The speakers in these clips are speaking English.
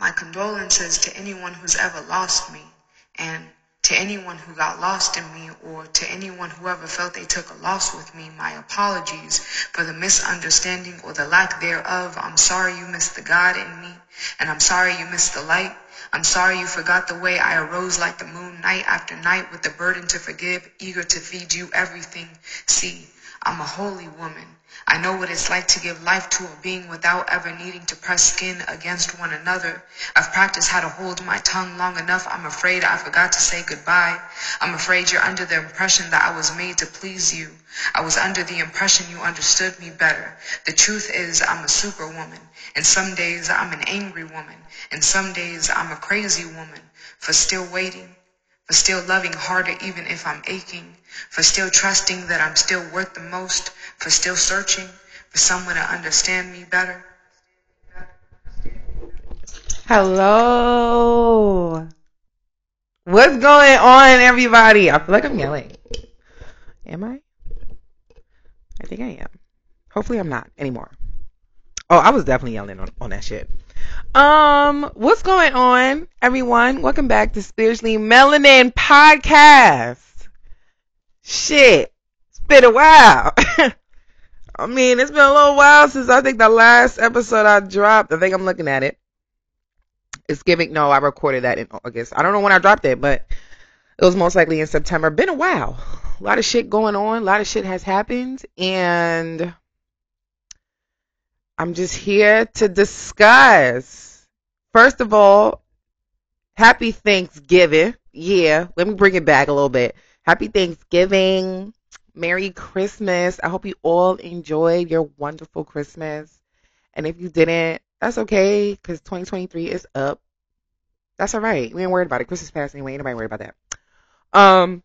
My condolences to anyone who's ever lost me, and to anyone who got lost in me, or to anyone who ever felt they took a loss with me, my apologies for the misunderstanding or the lack thereof. I'm sorry you missed the God in me, and I'm sorry you missed the light. I'm sorry you forgot the way I arose like the moon night after night with the burden to forgive, eager to feed you everything. See, I'm a holy woman. I know what it's like to give life to a being without ever needing to press skin against one another. I've practiced how to hold my tongue long enough. I'm afraid I forgot to say goodbye. I'm afraid you're under the impression that I was made to please you. I was under the impression you understood me better. The truth is I'm a superwoman. And some days I'm an angry woman. And some days I'm a crazy woman for still waiting, for still loving harder even if I'm aching, for still trusting that I'm still worth the most, for still searching for someone to understand me better. Hello. What's going on, everybody? I feel like I'm yelling. Am I? I think I am. Hopefully, I'm not anymore. Oh, I was definitely yelling on, on that shit. Um, what's going on, everyone? Welcome back to Spiritually Melanin Podcast. Shit, it's been a while. I mean, it's been a little while since I think the last episode I dropped. I think I'm looking at it. It's giving. No, I recorded that in August. I don't know when I dropped it, but it was most likely in September. Been a while. A lot of shit going on. A lot of shit has happened, and I'm just here to discuss. First of all, happy Thanksgiving. Yeah, let me bring it back a little bit. Happy Thanksgiving. Merry Christmas. I hope you all enjoyed your wonderful Christmas. And if you didn't, that's okay because 2023 is up. That's all right. We ain't worried about it. Christmas passed anyway. Ain't nobody worried about that. Um,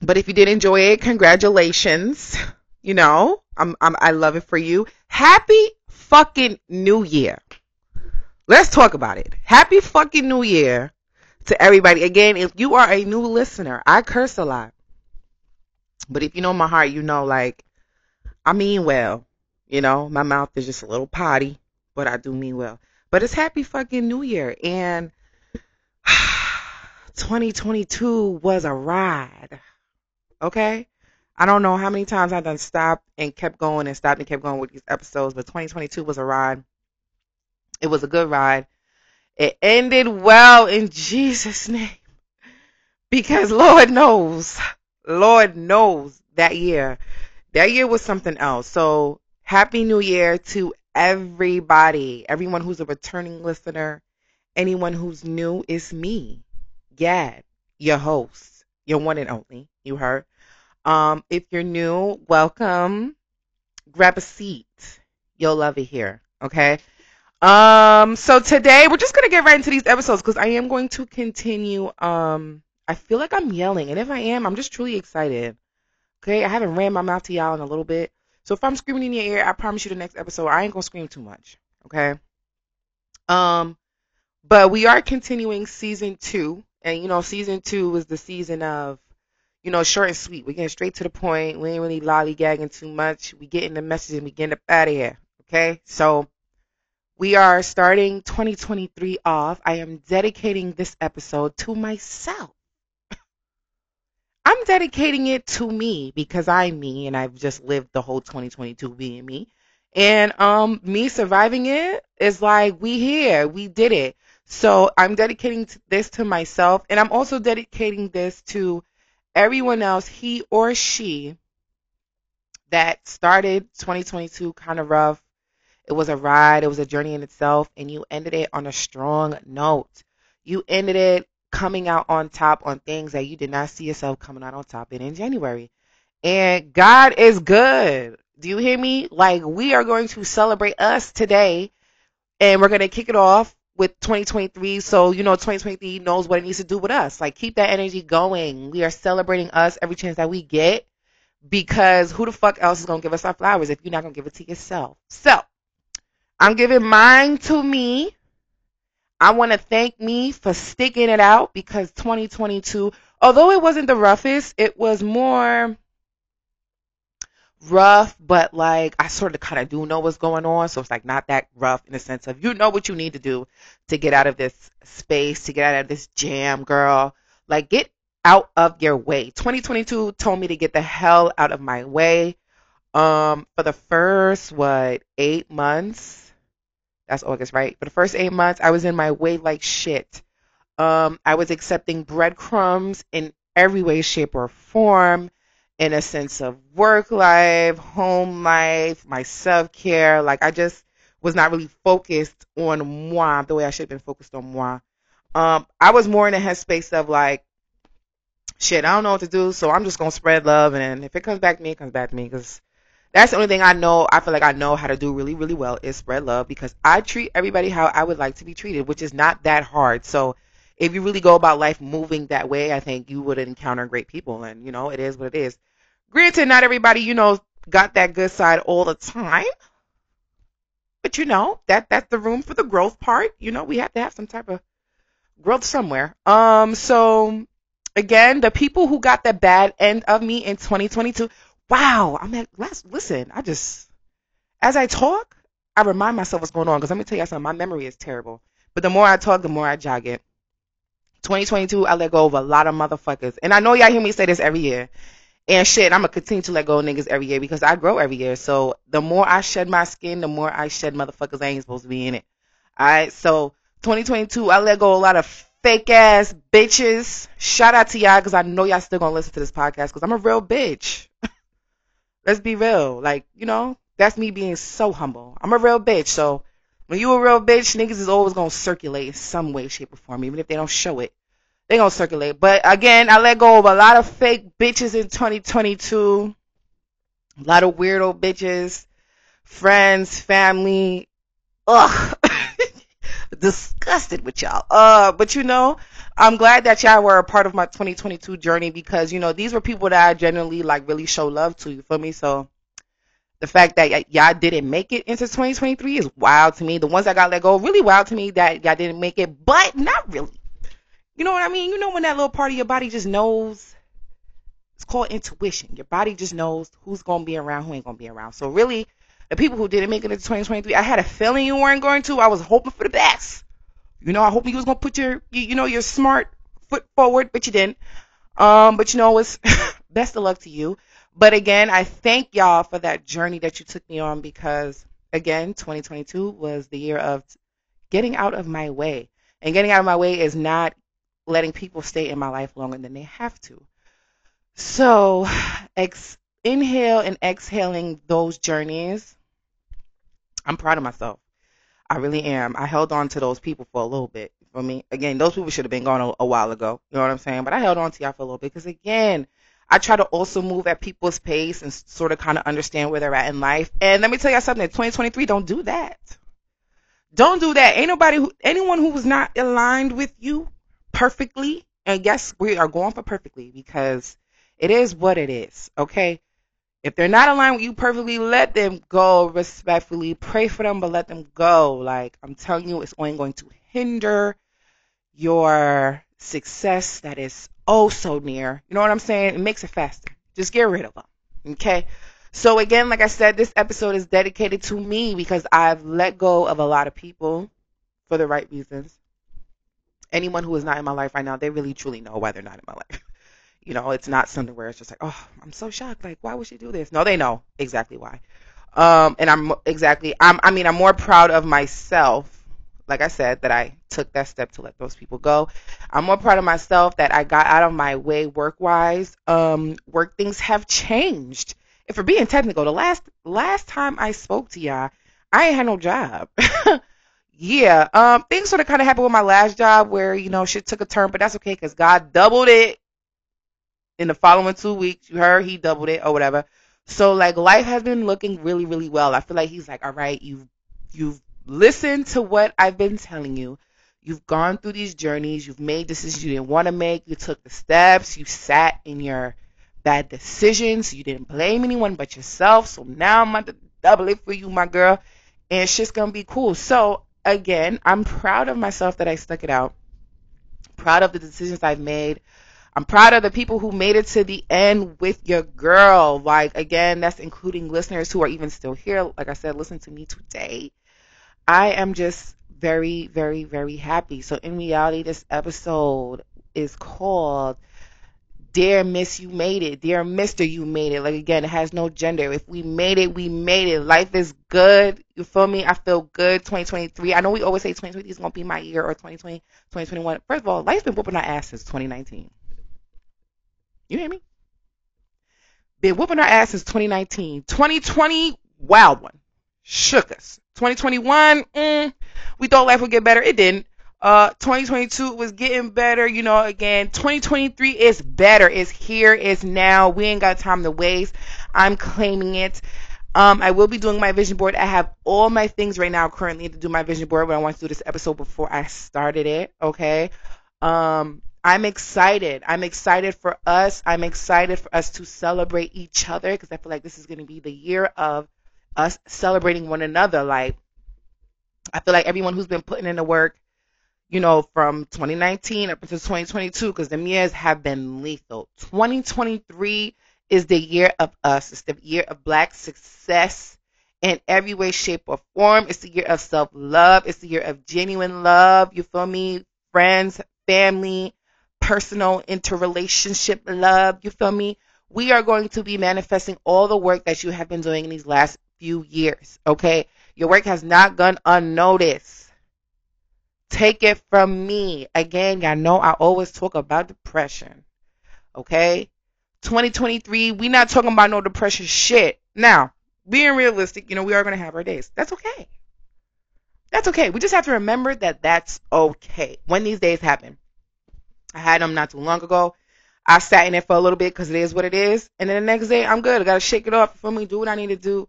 but if you did enjoy it, congratulations. You know, I'm, I'm I love it for you. Happy fucking New Year. Let's talk about it. Happy fucking New Year to everybody. Again, if you are a new listener, I curse a lot. But if you know my heart, you know, like, I mean well. You know, my mouth is just a little potty, but I do mean well. But it's happy fucking New Year. And 2022 was a ride. Okay? I don't know how many times I've done stopped and kept going and stopped and kept going with these episodes, but 2022 was a ride. It was a good ride. It ended well in Jesus' name. Because Lord knows, Lord knows that year, that year was something else. So happy new year to everybody, everyone who's a returning listener, anyone who's new. It's me, Gad, your host, your one and only. You heard. Um, if you're new, welcome. Grab a seat. You'll love it here. Okay. Um, so today we're just gonna get right into these episodes because I am going to continue. Um, I feel like I'm yelling, and if I am, I'm just truly excited. Okay, I haven't ran my mouth to y'all in a little bit, so if I'm screaming in your ear, I promise you the next episode I ain't gonna scream too much. Okay. Um, but we are continuing season two, and you know, season two is the season of, you know, short and sweet. We're getting straight to the point. We ain't really lollygagging too much. We getting the message and we getting up out of here. Okay, so we are starting 2023 off. I am dedicating this episode to myself. I'm dedicating it to me because I'm me and I've just lived the whole 2022 being me. And um me surviving it is like we here, we did it. So I'm dedicating this to myself and I'm also dedicating this to everyone else, he or she that started 2022 kind of rough it was a ride, it was a journey in itself, and you ended it on a strong note. You ended it coming out on top on things that you did not see yourself coming out on top in in January. And God is good. Do you hear me? Like, we are going to celebrate us today, and we're going to kick it off with 2023. So, you know, 2023 knows what it needs to do with us. Like, keep that energy going. We are celebrating us every chance that we get because who the fuck else is going to give us our flowers if you're not going to give it to yourself? So, I'm giving mine to me. I want to thank me for sticking it out because 2022, although it wasn't the roughest, it was more rough, but like I sort of kind of do know what's going on. So it's like not that rough in the sense of you know what you need to do to get out of this space, to get out of this jam, girl. Like get out of your way. 2022 told me to get the hell out of my way. Um, for the first what eight months, that's August, right? For the first eight months, I was in my way like shit. Um, I was accepting breadcrumbs in every way, shape, or form in a sense of work life, home life, my self care. Like I just was not really focused on moi the way I should have been focused on moi. Um, I was more in a headspace of like, shit, I don't know what to do, so I'm just gonna spread love, and if it comes back to me, it comes back to me, because that's the only thing I know. I feel like I know how to do really, really well is spread love, because I treat everybody how I would like to be treated, which is not that hard. So if you really go about life moving that way, I think you would encounter great people, and you know, it is what it is. Granted, not everybody, you know, got that good side all the time. But you know, that that's the room for the growth part. You know, we have to have some type of growth somewhere. Um, so again, the people who got the bad end of me in 2022. Wow, I'm at last. Listen, I just as I talk, I remind myself what's going on because let me tell you something. My memory is terrible, but the more I talk, the more I jog it. 2022, I let go of a lot of motherfuckers, and I know y'all hear me say this every year. And shit, I'm gonna continue to let go of niggas every year because I grow every year. So the more I shed my skin, the more I shed motherfuckers I ain't supposed to be in it. Alright, so 2022, I let go a lot of fake ass bitches. Shout out to y'all because I know y'all still gonna listen to this podcast because I'm a real bitch. Let's be real. Like, you know, that's me being so humble. I'm a real bitch. So when you a real bitch, niggas is always gonna circulate in some way, shape, or form, even if they don't show it. They gonna circulate. But again, I let go of a lot of fake bitches in 2022. A lot of weirdo bitches, friends, family. Ugh. Disgusted with y'all. Uh, but you know, I'm glad that y'all were a part of my 2022 journey because you know these were people that I generally like really show love to. You feel me? So the fact that y- y'all didn't make it into 2023 is wild to me. The ones that got let go really wild to me that y'all didn't make it, but not really. You know what I mean? You know when that little part of your body just knows. It's called intuition. Your body just knows who's gonna be around, who ain't gonna be around. So really, the people who didn't make it into 2023, I had a feeling you weren't going to. I was hoping for the best. You know, I hope you was gonna put your, you, you know, your smart foot forward, but you didn't. Um, but you know, it's best of luck to you. But again, I thank y'all for that journey that you took me on because again, 2022 was the year of getting out of my way. And getting out of my way is not letting people stay in my life longer than they have to. So, ex- inhale and exhaling those journeys, I'm proud of myself. I really am. I held on to those people for a little bit. For me, again, those people should have been gone a, a while ago. You know what I'm saying? But I held on to y'all for a little bit because, again, I try to also move at people's pace and sort of kind of understand where they're at in life. And let me tell y'all something: 2023, don't do that. Don't do that. Ain't nobody who, anyone who was not aligned with you perfectly. And yes, we are going for perfectly because it is what it is. Okay. If they're not aligned with you perfectly, let them go respectfully. Pray for them, but let them go. Like I'm telling you, it's only going to hinder your success that is oh so near. You know what I'm saying? It makes it faster. Just get rid of them. Okay? So again, like I said, this episode is dedicated to me because I've let go of a lot of people for the right reasons. Anyone who is not in my life right now, they really truly know why they're not in my life. You know, it's not something where it's just like, oh, I'm so shocked. Like, why would she do this? No, they know exactly why. Um, and I'm exactly, I'm, I mean, I'm more proud of myself like I said, that I took that step to let those people go. I'm more proud of myself that I got out of my way work wise. Um, work things have changed. If we're being technical, the last last time I spoke to y'all, I ain't had no job. yeah, um, things sort of kind of happened with my last job where you know shit took a turn, but that's okay because God doubled it in the following two weeks. You heard he doubled it or whatever. So like life has been looking really really well. I feel like he's like, all right, you've you've listen to what I've been telling you. You've gone through these journeys. You've made decisions you didn't want to make. You took the steps. You sat in your bad decisions. You didn't blame anyone but yourself. So now I'm going to double it for you, my girl. And it's shit's going to be cool. So, again, I'm proud of myself that I stuck it out. Proud of the decisions I've made. I'm proud of the people who made it to the end with your girl. Like, again, that's including listeners who are even still here. Like I said, listen to me today. I am just very, very, very happy. So, in reality, this episode is called Dear Miss, You Made It. Dear Mister, You Made It. Like, again, it has no gender. If we made it, we made it. Life is good. You feel me? I feel good. 2023. I know we always say 2023 is going to be my year or 2020, 2021. First of all, life's been whooping our ass since 2019. You hear me? Been whooping our ass since 2019. 2020, wild one. Shook us. 2021, mm, we thought life would get better. It didn't. Uh, 2022 was getting better. You know, again, 2023 is better. It's here. It's now. We ain't got time to waste. I'm claiming it. Um, I will be doing my vision board. I have all my things right now currently to do my vision board, but I want to do this episode before I started it. Okay. Um, I'm excited. I'm excited for us. I'm excited for us to celebrate each other because I feel like this is going to be the year of us celebrating one another. Like, I feel like everyone who's been putting in the work, you know, from 2019 up until 2022, because the years have been lethal. 2023 is the year of us. It's the year of black success in every way, shape, or form. It's the year of self love. It's the year of genuine love. You feel me? Friends, family, personal interrelationship love. You feel me? We are going to be manifesting all the work that you have been doing in these last few years. Okay? Your work has not gone unnoticed. Take it from me. Again, y'all know I always talk about depression. Okay? 2023, we not talking about no depression shit. Now, being realistic, you know, we are going to have our days. That's okay. That's okay. We just have to remember that that's okay when these days happen. I had them not too long ago. I sat in it for a little bit because it is what it is, and then the next day I'm good. I gotta shake it off for me, do what I need to do,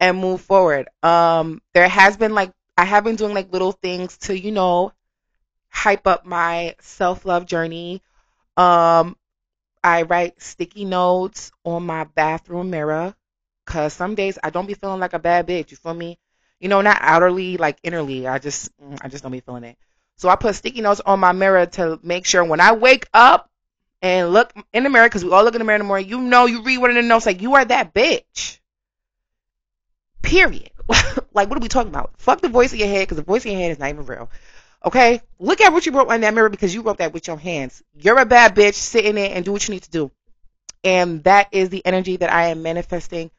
and move forward. Um, there has been like I have been doing like little things to you know hype up my self love journey. Um, I write sticky notes on my bathroom mirror because some days I don't be feeling like a bad bitch. You feel me? You know, not outerly, like innerly. I just I just don't be feeling it. So I put sticky notes on my mirror to make sure when I wake up and look in the mirror, because we all look in the mirror in the morning, you know, you read one of the notes like, you are that bitch. Period. like, what are we talking about? Fuck the voice in your head, because the voice in your head is not even real. Okay? Look at what you wrote on that mirror because you wrote that with your hands. You're a bad bitch. Sit in it and do what you need to do. And that is the energy that I am manifesting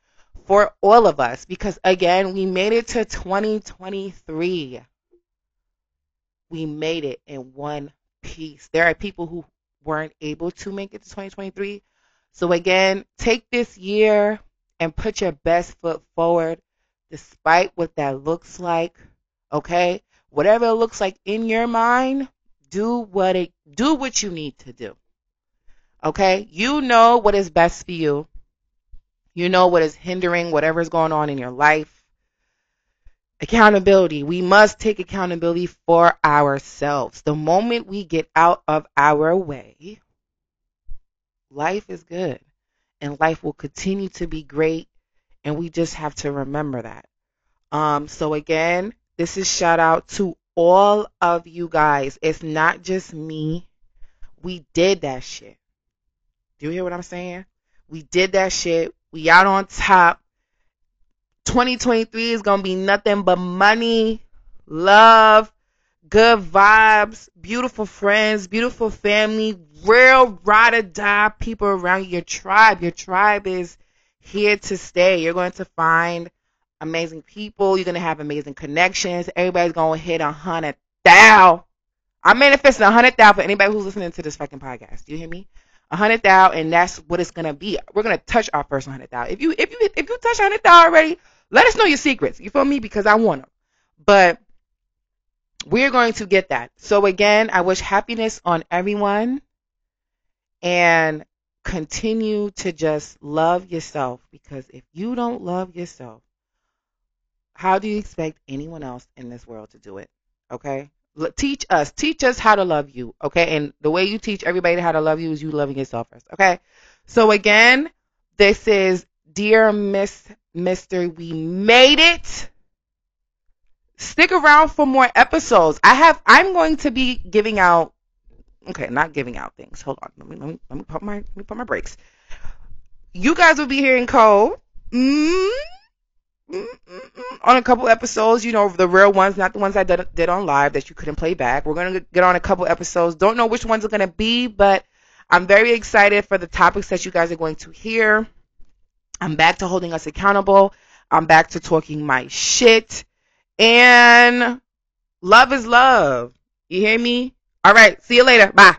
for all of us because, again, we made it to 2023 we made it in one piece. There are people who weren't able to make it to 2023. So again, take this year and put your best foot forward despite what that looks like. Okay? Whatever it looks like in your mind, do what it do what you need to do. Okay? You know what is best for you. You know what is hindering whatever is going on in your life. Accountability. We must take accountability for ourselves. The moment we get out of our way, life is good and life will continue to be great. And we just have to remember that. Um, so again, this is shout out to all of you guys. It's not just me. We did that shit. Do you hear what I'm saying? We did that shit. We out on top. 2023 is going to be nothing but money, love, good vibes, beautiful friends, beautiful family, real ride or die people around your tribe. Your tribe is here to stay. You're going to find amazing people. You're going to have amazing connections. Everybody's going to hit a hundred thou. I'm manifesting a hundred thou for anybody who's listening to this fucking podcast. Do you hear me? A hundred thou, and that's what it's gonna be. We're gonna touch our first hundred thou. If you if you if you touch hundred thou already, let us know your secrets. You feel me? Because I want them. But we're going to get that. So again, I wish happiness on everyone and continue to just love yourself because if you don't love yourself, how do you expect anyone else in this world to do it? Okay? Teach us. Teach us how to love you. Okay? And the way you teach everybody how to love you is you loving yourself first. Okay? So again, this is Dear Miss Mister, we made it. Stick around for more episodes. I have I'm going to be giving out okay, not giving out things. Hold on. Let me let me let me put my let me put my brakes. You guys will be hearing Cole. Mm, mm, mm, on a couple episodes, you know, the real ones, not the ones I did, did on live that you couldn't play back. We're going to get on a couple episodes. Don't know which ones are going to be, but I'm very excited for the topics that you guys are going to hear. I'm back to holding us accountable. I'm back to talking my shit. And love is love. You hear me? All right. See you later. Bye.